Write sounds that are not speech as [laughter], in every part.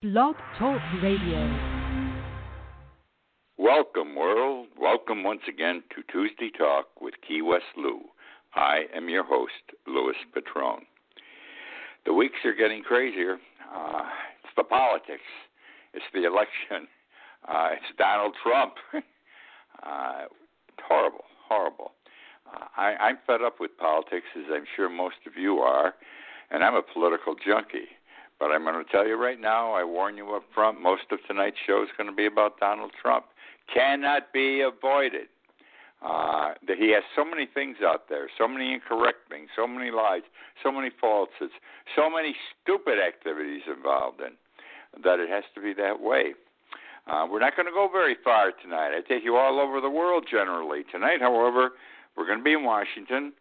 Blog Talk Radio. Welcome, world. Welcome once again to Tuesday Talk with Key West Lou. I am your host, Louis Patron. The weeks are getting crazier. Uh, it's the politics, it's the election, [laughs] uh, it's Donald Trump. [laughs] uh, horrible, horrible. Uh, I, I'm fed up with politics, as I'm sure most of you are, and I'm a political junkie. But I'm going to tell you right now, I warn you up front, most of tonight's show is going to be about Donald Trump. Cannot be avoided. Uh, he has so many things out there, so many incorrect things, so many lies, so many falsehoods, so many stupid activities involved in, that it has to be that way. Uh, we're not going to go very far tonight. I take you all over the world generally. Tonight, however, we're going to be in Washington.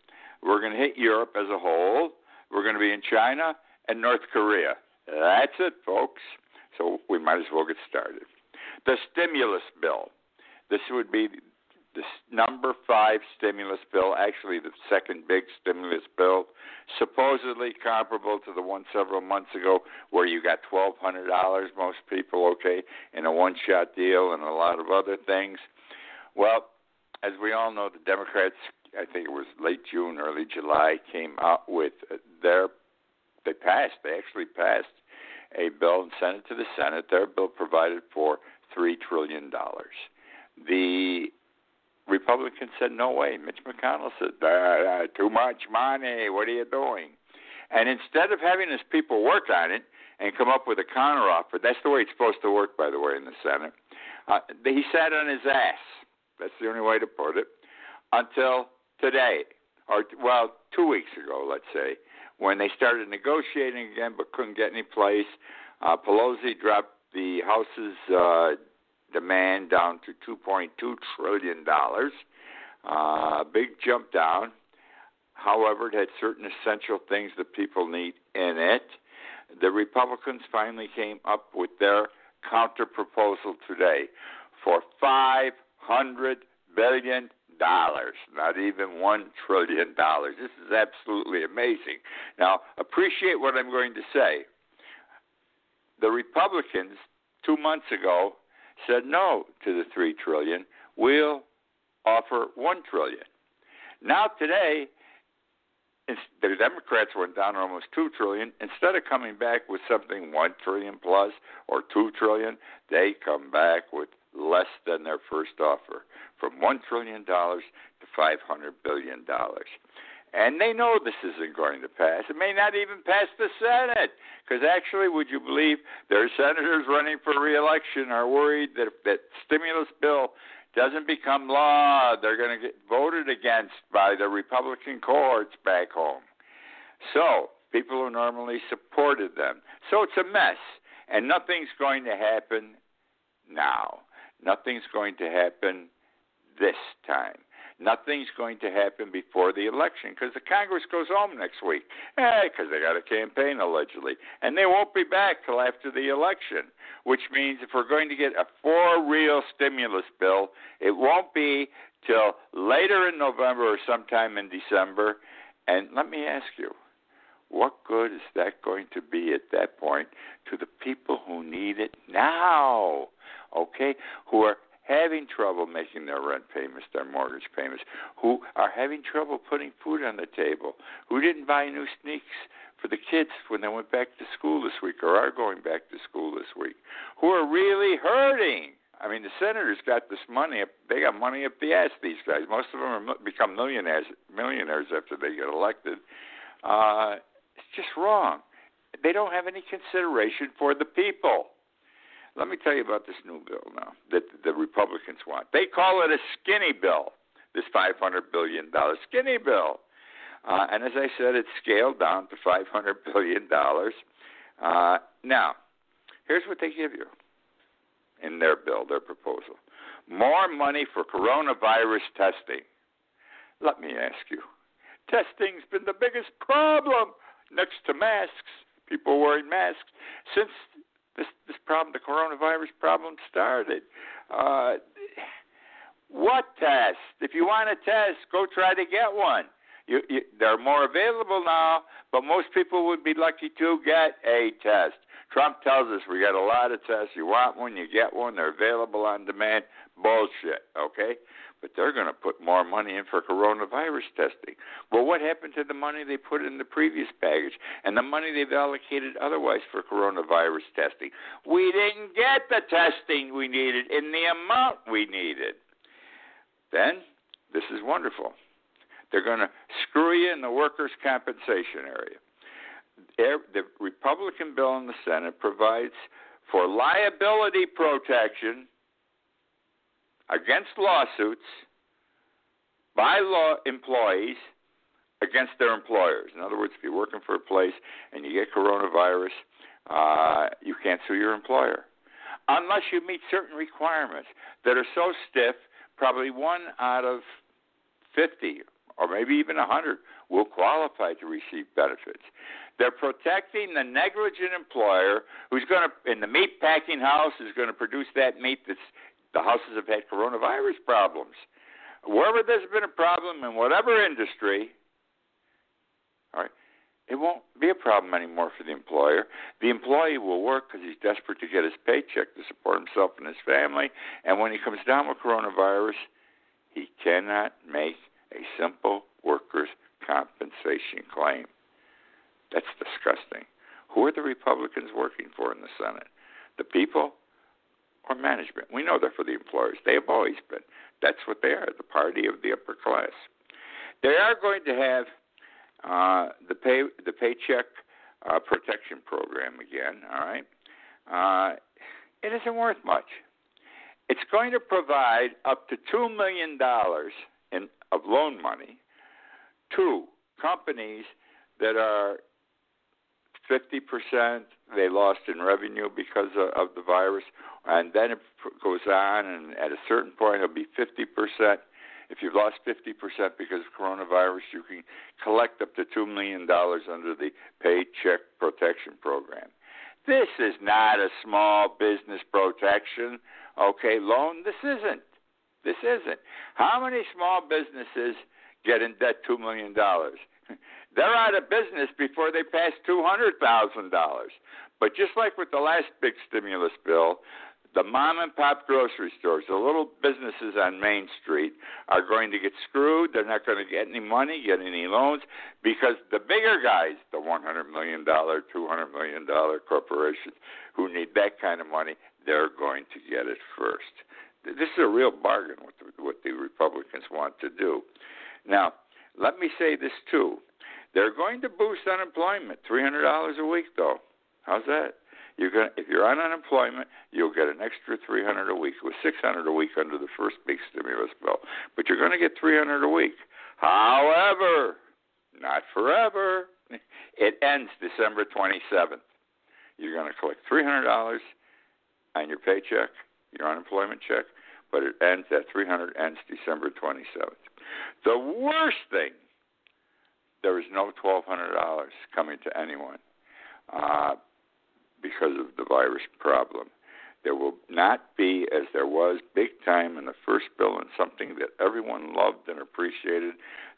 We're going to hit Europe as a whole. We're going to be in China and North Korea. That's it, folks. So we might as well get started. The stimulus bill. This would be the number five stimulus bill, actually the second big stimulus bill, supposedly comparable to the one several months ago where you got twelve hundred dollars, most people okay, in a one shot deal and a lot of other things. Well, as we all know, the Democrats, I think it was late June, early July, came out with their they passed, they actually passed a bill and sent it to the Senate. Their bill provided for three trillion dollars. The Republicans said, "No way." Mitch McConnell said, uh, "Too much money. What are you doing?" And instead of having his people work on it and come up with a counteroffer, that's the way it's supposed to work, by the way, in the Senate. Uh, he sat on his ass. That's the only way to put it. Until today, or well, two weeks ago, let's say, when they started negotiating again but couldn't get any place. Uh, Pelosi dropped the House's uh, demand down to 2.2 trillion dollars. Uh, big jump down. However, it had certain essential things that people need in it. The Republicans finally came up with their counter proposal today for 500 billion dollars, not even one trillion dollars. This is absolutely amazing. Now, appreciate what I'm going to say. The Republicans two months ago said no to the three trillion. We'll offer one trillion. Now today, the Democrats went down almost two trillion. Instead of coming back with something one trillion plus or two trillion, they come back with less than their first offer, from $1 trillion to $500 billion. And they know this isn't going to pass. It may not even pass the Senate, because actually, would you believe their senators running for reelection are worried that that stimulus bill doesn't become law, they're going to get voted against by the Republican cohorts back home. So, people who normally supported them. So it's a mess, and nothing's going to happen now. Nothing's going to happen this time. Nothing's going to happen before the election because the Congress goes home next week. Because eh, they got a campaign allegedly, and they won't be back till after the election. Which means if we're going to get a for real stimulus bill, it won't be till later in November or sometime in December. And let me ask you, what good is that going to be at that point to the people who need it now? okay, who are having trouble making their rent payments, their mortgage payments, who are having trouble putting food on the table, who didn't buy new sneaks for the kids when they went back to school this week or are going back to school this week, who are really hurting. I mean, the senators got this money. They got money up the ass. These guys. Most of them are become millionaires. Millionaires after they get elected. Uh, it's just wrong. They don't have any consideration for the people. Let me tell you about this new bill now that the Republicans want. They call it a skinny bill, this $500 billion skinny bill. Uh, and as I said, it's scaled down to $500 billion. Uh, now, here's what they give you in their bill, their proposal more money for coronavirus testing. Let me ask you testing's been the biggest problem next to masks, people wearing masks, since this this problem, the coronavirus problem, started. Uh, what test? If you want a test, go try to get one. You, you, they're more available now, but most people would be lucky to get a test. Trump tells us we got a lot of tests. You want one, you get one. They're available on demand. Bullshit, okay? But they're going to put more money in for coronavirus testing. Well, what happened to the money they put in the previous package and the money they've allocated otherwise for coronavirus testing? We didn't get the testing we needed in the amount we needed. Then, this is wonderful. They're going to screw you in the workers' compensation area the Republican bill in the Senate provides for liability protection against lawsuits by law employees against their employers. In other words, if you're working for a place and you get coronavirus, uh, you can't sue your employer unless you meet certain requirements that are so stiff. Probably one out of 50 or maybe even 100 will qualify to receive benefits. They're protecting the negligent employer who's going to, in the meat packing house, is going to produce that meat that's the houses have had coronavirus problems. Wherever there's been a problem in whatever industry, all right, it won't be a problem anymore for the employer. The employee will work because he's desperate to get his paycheck to support himself and his family. And when he comes down with coronavirus, he cannot make a simple workers' compensation claim. That's disgusting. Who are the Republicans working for in the Senate? The people or management? We know they're for the employers. They have always been. That's what they are, the party of the upper class. They are going to have uh, the pay the paycheck uh, protection program again. All right, uh, it isn't worth much. It's going to provide up to two million dollars in of loan money to companies that are 50% they lost in revenue because of, of the virus, and then it goes on, and at a certain point it'll be 50%. If you've lost 50% because of coronavirus, you can collect up to $2 million under the Paycheck Protection Program. This is not a small business protection, okay, loan. This isn't. This isn't. How many small businesses get in debt $2 million? [laughs] They're out of business before they pass $200,000. But just like with the last big stimulus bill, the mom and pop grocery stores, the little businesses on Main Street, are going to get screwed. They're not going to get any money, get any loans, because the bigger guys, the $100 million, $200 million corporations who need that kind of money, they're going to get it first. This is a real bargain, what the, what the Republicans want to do. Now, let me say this too. They're going to boost unemployment, three hundred dollars a week, though. How's that? You're going if you're on unemployment, you'll get an extra three hundred a week. It was six hundred a week under the first big stimulus bill, but you're going to get three hundred a week. However, not forever. [laughs] It ends December twenty seventh. You're going to collect three hundred dollars on your paycheck, your unemployment check, but it ends that three hundred ends December twenty seventh. The worst thing there is no twelve hundred dollars coming to anyone uh, because of the virus problem. There will not be, as there was big time in the first bill, and something that everyone loved and appreciated,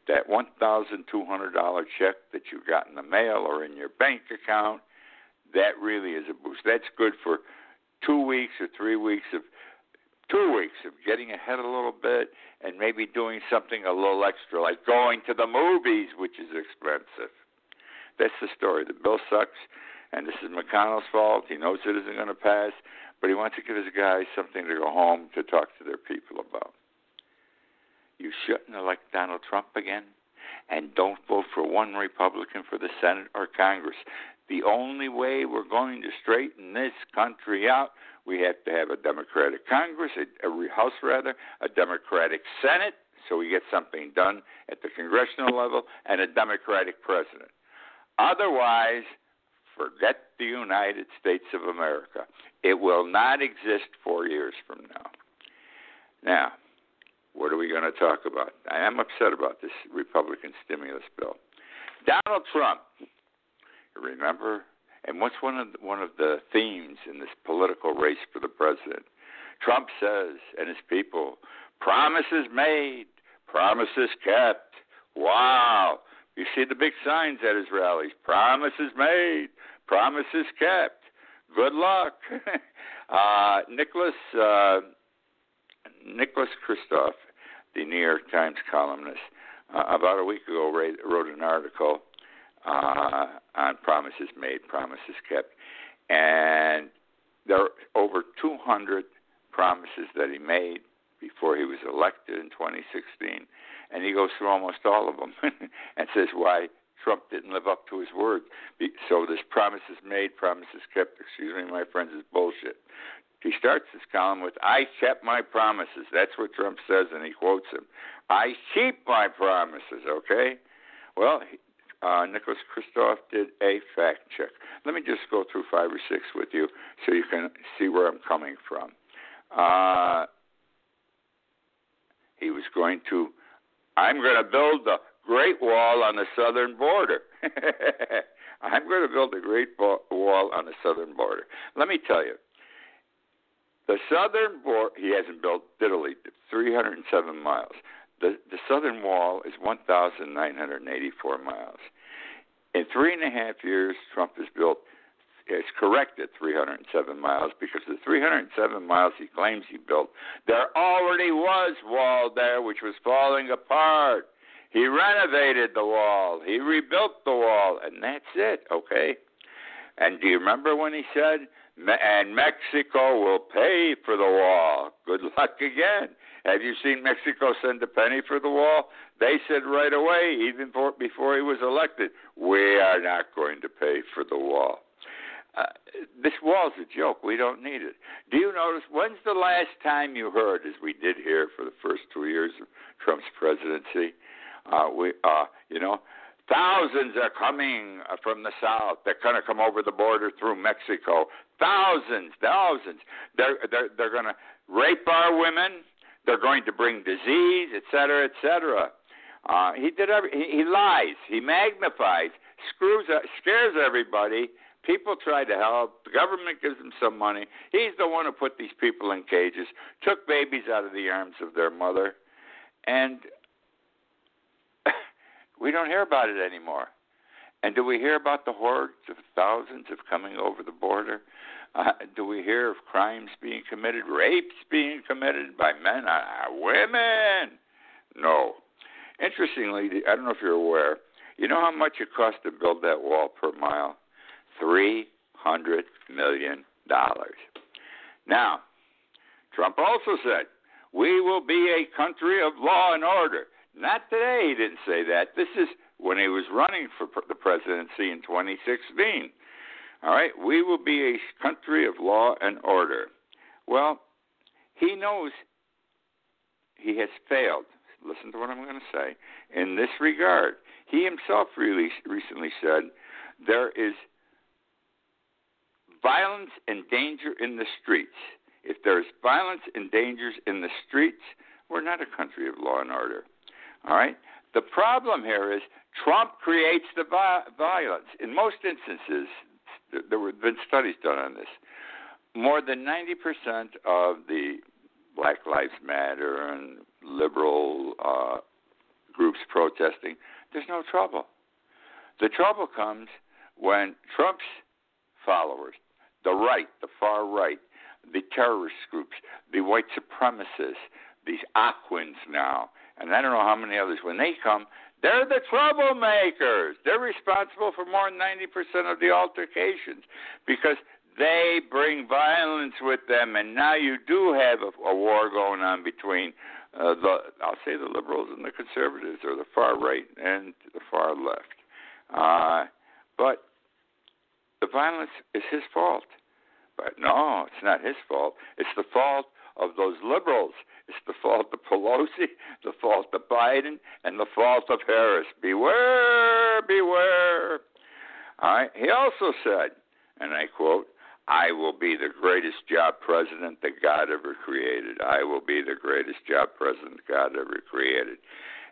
that one thousand two hundred dollar check that you got in the mail or in your bank account. That really is a boost. That's good for two weeks or three weeks of two weeks of getting ahead a little bit and maybe doing something a little extra, like going to the movies, which is expensive. That's the story. The bill sucks, and this is McConnell's fault. He knows it isn't going to pass, but he wants to give his guys something to go home to talk to their people about. You shouldn't elect Donald Trump again, and don't vote for one Republican for the Senate or Congress. The only way we're going to straighten this country out we have to have a Democratic Congress, a, a House rather, a Democratic Senate, so we get something done at the congressional level, and a Democratic president. Otherwise, forget the United States of America. It will not exist four years from now. Now, what are we going to talk about? I am upset about this Republican stimulus bill. Donald Trump, remember and what's one of the, one of the themes in this political race for the president? Trump says, and his people, promises made, promises kept. Wow! You see the big signs at his rallies: promises made, promises kept. Good luck. [laughs] uh, Nicholas uh, Nicholas Kristof, the New York Times columnist, uh, about a week ago wrote an article uh, on promises made, promises kept, and there are over 200 promises that he made before he was elected in 2016, and he goes through almost all of them [laughs] and says why Trump didn't live up to his word. So this promises made, promises kept, excuse me, my friends, is bullshit. He starts his column with, I kept my promises. That's what Trump says, and he quotes him. I keep my promises, okay? Well, uh, Nicholas Kristof did a fact check. Let me just go through five or six with you so you can see where I'm coming from. Uh, he was going to, I'm going to build the Great Wall on the southern border. [laughs] I'm going to build a Great Wall on the southern border. Let me tell you, the southern border, he hasn't built diddly, 307 miles. The, the southern wall is 1,984 miles. In three and a half years, Trump has built, has corrected 307 miles because the 307 miles he claims he built, there already was wall there which was falling apart. He renovated the wall, he rebuilt the wall, and that's it, okay? And do you remember when he said, and Mexico will pay for the wall? Good luck again. Have you seen Mexico send a penny for the wall? They said right away, even for, before he was elected, we are not going to pay for the wall. Uh, this wall's a joke. We don't need it. Do you notice when's the last time you heard, as we did here for the first two years of Trump's presidency, uh, we, uh, you know, thousands are coming from the south. They're going to come over the border through Mexico. Thousands, thousands. They're they're they're going to rape our women. They're going to bring disease, et cetera, et cetera. Uh, he did every, he, he lies, he magnifies, screws, up, scares everybody. People try to help. The government gives them some money. He's the one who put these people in cages, took babies out of the arms of their mother, and [coughs] we don't hear about it anymore. And do we hear about the hordes of thousands of coming over the border? Uh, do we hear of crimes being committed, rapes being committed by men on uh, women? No. Interestingly, I don't know if you're aware, you know how much it cost to build that wall per mile? $300 million. Now, Trump also said, we will be a country of law and order. Not today, he didn't say that. This is when he was running for the presidency in 2016. All right, we will be a country of law and order. Well, he knows he has failed. Listen to what I'm going to say. In this regard, he himself really recently said there is violence and danger in the streets. If there's violence and dangers in the streets, we're not a country of law and order. All right? The problem here is Trump creates the violence. In most instances, there have been studies done on this. More than 90% of the Black Lives Matter and liberal uh, groups protesting, there's no trouble. The trouble comes when Trump's followers, the right, the far right, the terrorist groups, the white supremacists, these Aquins now, and I don't know how many others, when they come, they're the troublemakers. They're responsible for more than 90% of the altercations because they bring violence with them, and now you do have a, a war going on between uh, the I'll say the liberals and the conservatives, or the far right and the far left. Uh, but the violence is his fault. But no, it's not his fault. It's the fault of those liberals it's the fault of Pelosi, the fault of Biden, and the fault of Harris. Beware, beware. All right. He also said, and I quote, I will be the greatest job president that God ever created. I will be the greatest job president God ever created.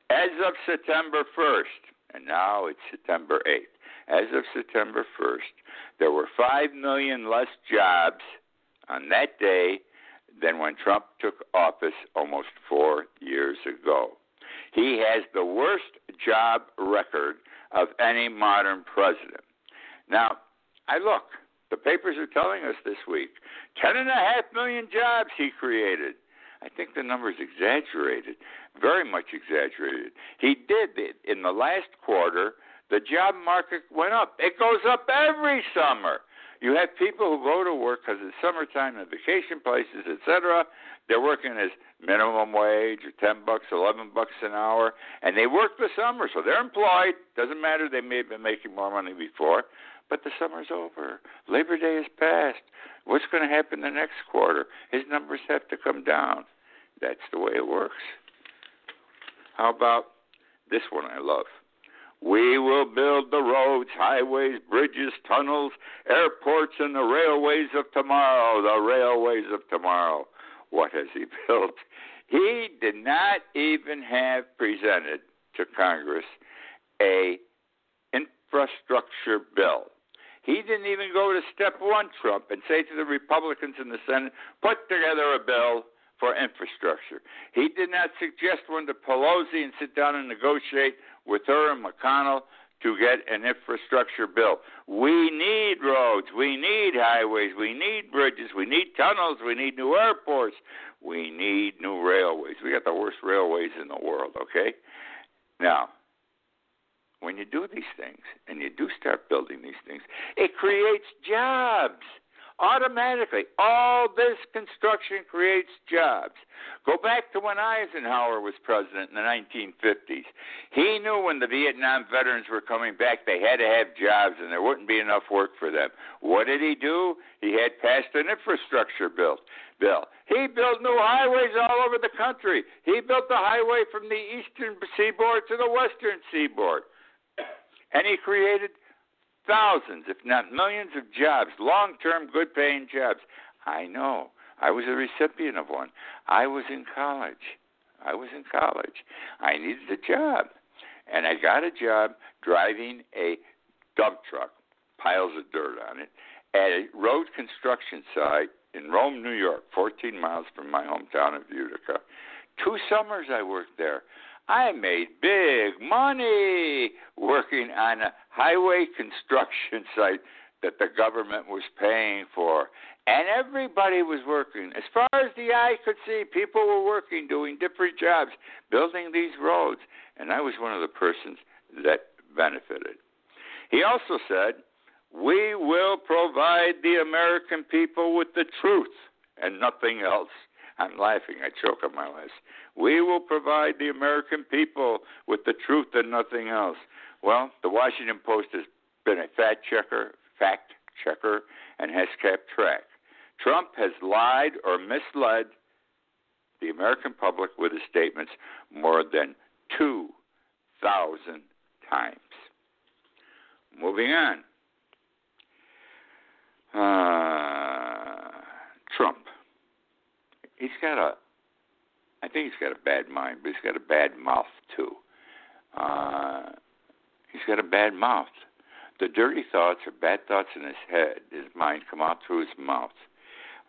As of September 1st, and now it's September 8th, as of September 1st, there were 5 million less jobs on that day than when Trump took office almost four years ago. He has the worst job record of any modern president. Now, I look, The papers are telling us this week. Ten and a half million jobs he created. I think the number is exaggerated, very much exaggerated. He did it in the last quarter. The job market went up. It goes up every summer. You have people who go to work because it's summertime and vacation places, etc. They're working as minimum wage or ten bucks, eleven bucks an hour, and they work the summer, so they're employed. Doesn't matter; they may have been making more money before, but the summer's over. Labor Day is past. What's going to happen the next quarter? His numbers have to come down. That's the way it works. How about this one I love? We will build the roads, highways, bridges, tunnels, airports, and the railways of tomorrow. The railways of tomorrow. What has he [laughs] built? He did not even have presented to Congress a infrastructure bill. He didn't even go to step one, Trump, and say to the Republicans in the Senate, put together a bill for infrastructure. He did not suggest one to Pelosi and sit down and negotiate with her and McConnell to get an infrastructure bill. We need roads, we need highways, we need bridges, we need tunnels, we need new airports, we need new railways. We got the worst railways in the world, okay? Now, when you do these things and you do start building these things, it creates jobs automatically. All this construction creates jobs. Go back to when Eisenhower was president in the 1950s. He knew when the Vietnam veterans were coming back, they had to have jobs and there wouldn't be enough work for them. What did he do? He had passed an infrastructure bill. Bill. He built new highways all over the country. He built the highway from the eastern seaboard to the western seaboard. And he created thousands, if not millions, of jobs, long term, good paying jobs. I know. I was a recipient of one. I was in college. I was in college. I needed a job. And I got a job driving a dump truck, piles of dirt on it, at a road construction site in Rome, New York, 14 miles from my hometown of Utica. Two summers I worked there. I made big money working on a highway construction [laughs] site that the government was paying for. And everybody was working. As far as the eye could see, people were working, doing different jobs, building these roads. And I was one of the persons that benefited. He also said, We will provide the American people with the truth and nothing else. I'm laughing. I choke on my last. We will provide the American people with the truth and nothing else. Well, the Washington Post has been a fact checker, fact checker, and has kept track. Trump has lied or misled the American public with his statements more than 2,000 times. Moving on. Uh. He's got a I think he's got a bad mind, but he's got a bad mouth too. Uh, he's got a bad mouth. The dirty thoughts or bad thoughts in his head, his mind, come out through his mouth.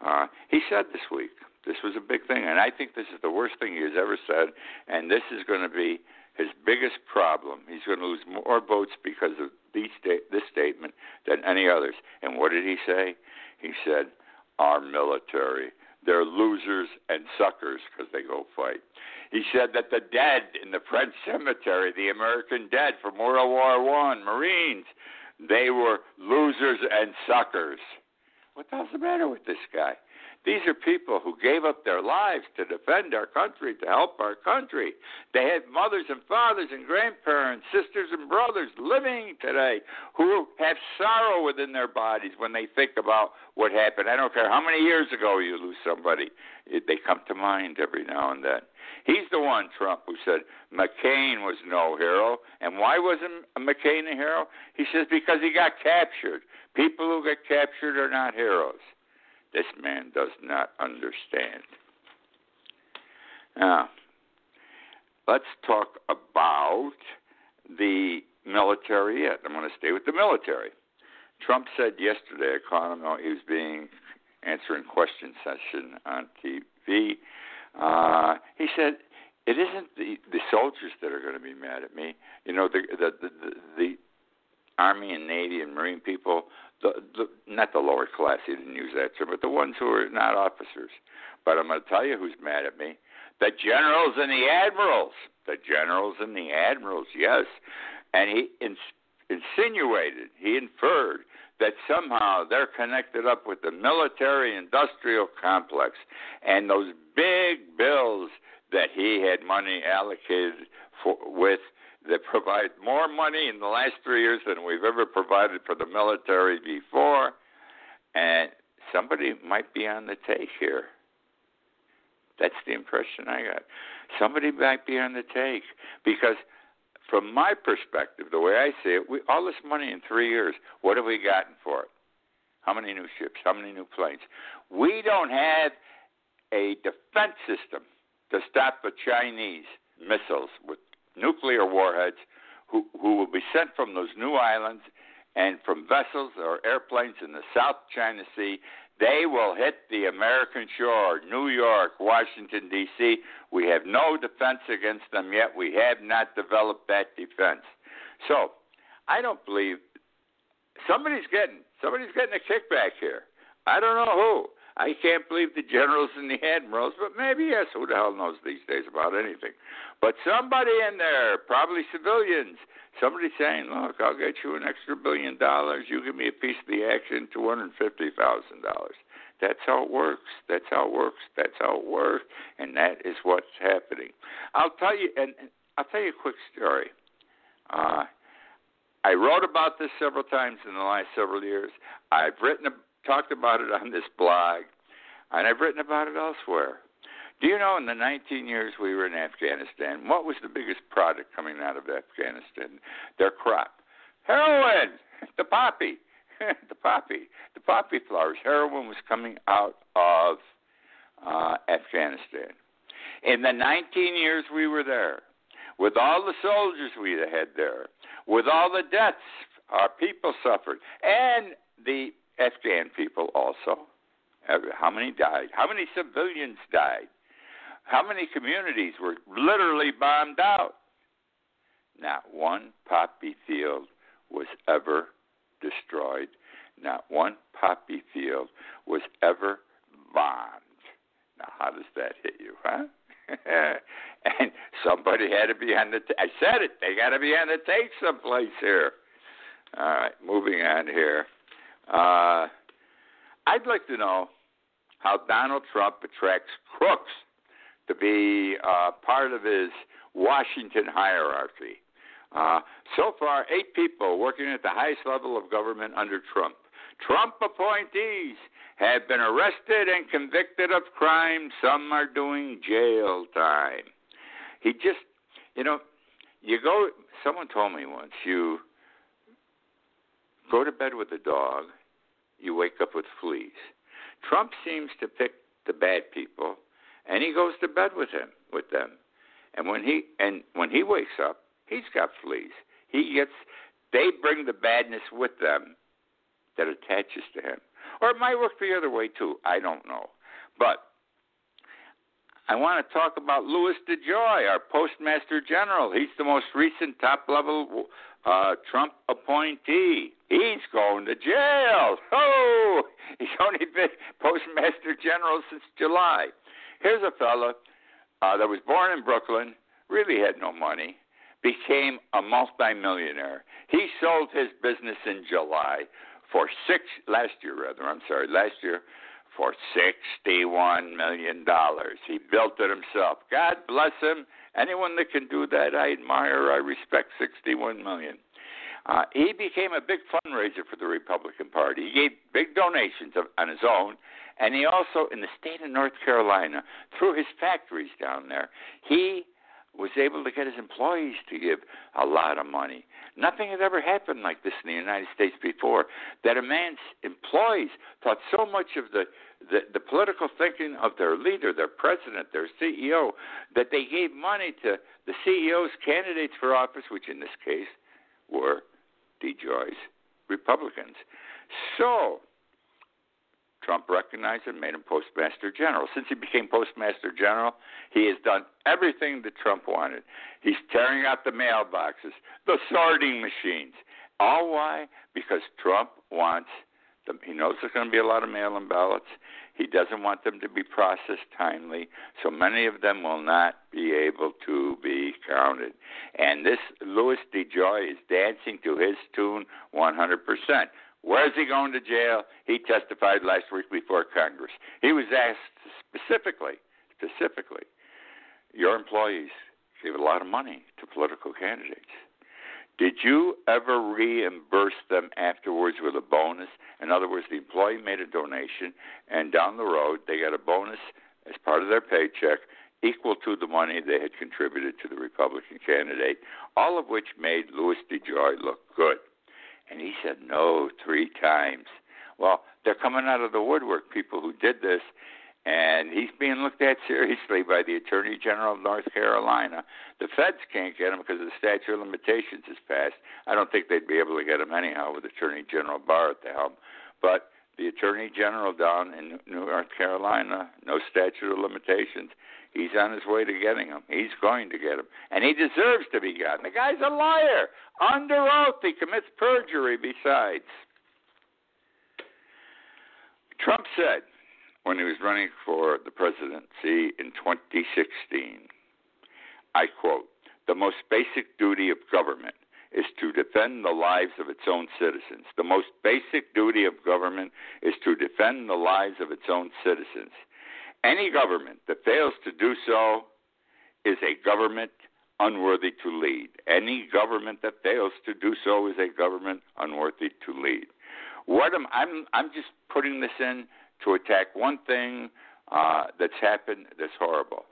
Uh, he said this week, this was a big thing, and I think this is the worst thing he has ever said, and this is going to be his biggest problem. He's going to lose more votes because of these sta- this statement than any others. And what did he say? He said, Our military they're losers and suckers because they go fight. He said that the dead in the French [laughs] cemetery, the American dead from World War One, Marines, they were losers and suckers. What the hell's the matter with this guy? These are people who gave up their lives to defend our country, to help our country. They have mothers and fathers and grandparents, sisters and brothers living today who have sorrow within their bodies when they think about what happened. I don't care how many years ago you lose somebody, they come to mind every now and then. He's the one, Trump, who said McCain was no hero. And why wasn't McCain a hero? He says because he got captured. People who get captured are not heroes. This man does not understand. Now, let's talk about the military yet. I'm going to stay with the military. Trump said yesterday, I caught him, he was being answering question session on TV. Uh, he said, "It isn't the the soldiers that are going to be mad at me. You know, the the the, the Army and Navy and Marine people, the, the not the lower class, he didn't use that term, but the ones who are not officers. But I'm going to tell you who's mad at me: the generals and the admirals. The generals and the admirals, yes. And he ins- insinuated, he inferred that somehow they're connected up with the military industrial complex and those big bills that he had money allocated for with that provide more money in the last three years than we've ever provided for the military before. And somebody might be on the take here. That's the impression I got. Somebody might be on the take because, from my perspective, the way I see it, we, all this money in three years, what have we gotten for it? How many new ships? How many new planes? We don't have a defense system to stop the Chinese missiles with nuclear warheads who, who will be sent from those new islands and from vessels or airplanes in the South China Sea. They will hit the American shore, New York, Washington, D.C. We have no defense against them yet. We have not developed that defense. So I don't believe somebody's getting somebody's getting a kickback here. I don't know who. I can't believe the generals and the admirals, but maybe yes. Who the hell knows these days about anything? But somebody in there, probably civilians, somebody saying, "Look, I'll get you an extra billion dollars. You give me a piece of the action, two hundred fifty thousand dollars." That's how it works. That's how it works. That's how it works, and that is what's happening. I'll tell you, and I'll tell you a quick story. Uh, I wrote about this several times in the last several years. I've written talked about it on this blog, and I've written about it elsewhere. Do you know in the 19 years we were in Afghanistan, what was the biggest product coming out of Afghanistan? Their crop. Heroin! [laughs] The poppy. [laughs] the poppy. The poppy flowers. Heroin was coming out of uh, Afghanistan. In the 19 years we were there, with all the soldiers we had there, with all the deaths our people suffered, and the Afghan people also. How many died? How many civilians died? How many communities were literally bombed out? Not one poppy field was ever destroyed. Not one poppy field was ever bombed. Now, how does that hit you, huh? [laughs] and somebody had to be on the. T- I said it. They got to be on the take someplace here. All right, moving on here. Uh, I'd like to know how Donald Trump attracts crooks to be uh, part of his Washington hierarchy. Uh, so far, eight people working at the highest level of government under Trump. Trump appointees have been arrested and convicted of crime. Some are doing jail time. He just, you know, you go. Someone told me once you go to bed with a dog you wake up with fleas. Trump seems to pick the bad people, and he goes to bed with him with them. And when he and when he wakes up, he's got fleas. He gets they bring the badness with them that attaches to him. Or it might work the other way too. I don't know. But I want to talk about Louis DeJoy, our Postmaster General. He's the most recent top level uh, Trump appointee. He's going to jail. Oh, [laughs] he's only been Postmaster General since July. Here's a fella uh, that was born in Brooklyn, really had no money, became a multimillionaire. He sold his business in July for six last year rather. I'm sorry, last year for sixty-one million dollars. He built it himself. God bless him. Anyone that can do that, I admire. I respect. Sixty-one million. Uh, he became a big fundraiser for the Republican Party. He gave big donations of, on his own, and he also, in the state of North Carolina, through his factories down there, he was able to get his employees to give a lot of money. Nothing had ever happened like this in the United States before. That a man's employees thought so much of the, the, the political thinking of their leader, their president, their CEO, that they gave money to the CEO's candidates for office, which in this case were DeJoy's Republicans. So Trump recognized and made him Postmaster General. Since he became Postmaster General, he has done everything that Trump wanted. He's tearing out the mailboxes, the sorting machines, All why? Because Trump wants He knows there's going to be a lot of mail-in ballots. He doesn't want them to be processed timely, so many of them will not be able to be counted. And this Louis DeJoy is dancing to his tune 100%. Where's he going to jail? He testified last week before Congress. He was asked specifically, specifically, your employees gave a lot of money to political candidates. Did you ever reimburse them afterwards with a bonus? In other words, the employee made a donation, and down the road, they got a bonus as part of their paycheck equal to the money they had contributed to the Republican candidate, all of which made Louis DeJoy look good. And he said no three times. Well, they're coming out of the woodwork, people who did this, and he's being looked at seriously by the Attorney General of North Carolina. The feds can't get him because the statute of limitations is passed. I don't think they'd be able to get him anyhow with Attorney General Barr at the helm. But the Attorney General down in North Carolina, no statute of limitations. He's on his way to getting him. He's going to get him. And he deserves to be gotten. The guy's a liar. Under oath, he commits perjury besides. Trump said when he was running for the presidency in 2016. I quote The most basic duty of government is to defend the lives of its own citizens. The most basic duty of government is to defend the lives of its own citizens. Any government that fails to do so is a government unworthy to lead. Any government that fails to do so is a government unworthy to lead. What am I'm I'm just putting this in to attack one thing uh, that's happened that's horrible.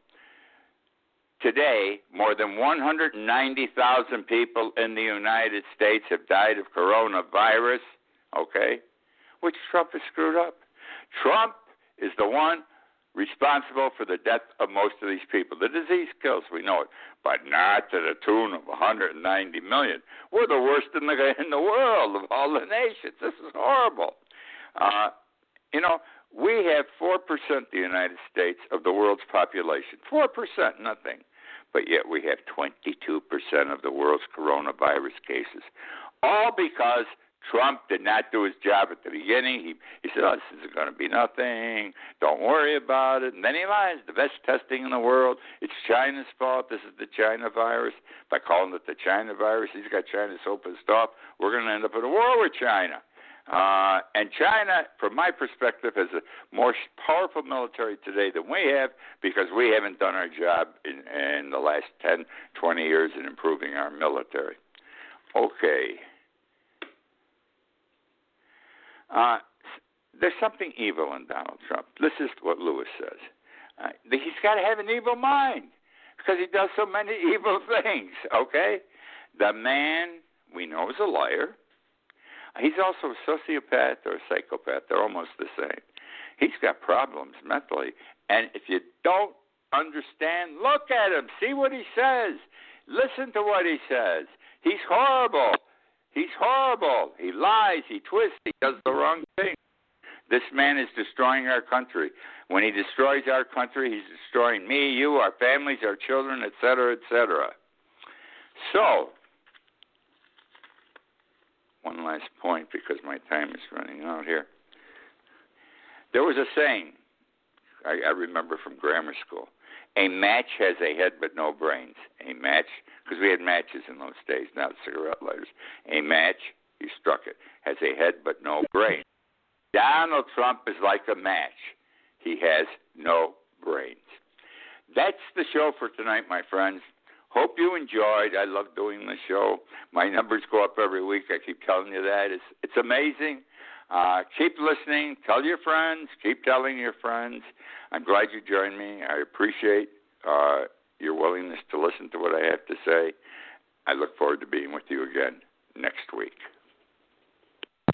Today, more than 190,000 people in the United States have died of coronavirus, okay, which Trump has screwed up. Trump is the one responsible for the death of most of these people. The disease kills, we know it, but not to the tune of 190 million. We're the worst in the in the world of all the nations. This is horrible. Uh, you know, we have 4% the United States of the world's population. 4%, nothing. But yet we have 22% of the world's coronavirus cases. All because Trump did not do his job at the beginning. He he said, "Oh, this is going to be nothing. Don't worry about it." And then he lies. The best testing in the world. It's China's fault. This is the China virus. By calling it the China virus, he's got China so pissed off. We're going to end up in a war with China. Uh, and China, from my perspective, has a more powerful military today than we have because we haven't done our job in, in the last 10, 20 years in improving our military. Okay. Uh, there's something evil in Donald Trump. This is what Louis says. Uh, he's got to have an evil mind because he does so many [laughs] evil things, okay? The man we know is a liar. He's also a sociopath or a psychopath. They're almost the same. He's got problems mentally. And if you don't understand, look at him. See what he says. Listen to what he says. He's horrible. He's horrible. He lies. He twists. He does the wrong thing. This man is destroying our country. When he destroys our country, he's destroying me, you, our families, our children, etc., etc. So, one last point because my time is running out here. There was a saying I, I remember from grammar school: "A match has a head but no brains." A match, because we had matches in those days, not cigarette lighters. A match, you struck it, has a head but no brains. Donald Trump is like a match. He has no brains. That's the show for tonight, my friends. Hope you enjoyed. I love doing the show. My numbers go up every week. I keep telling you that. It's it's amazing. Uh, keep listening. Tell your friends. Keep telling your friends. I'm glad you joined me. I appreciate uh, your willingness to listen to what I have to say. I look forward to being with you again next week.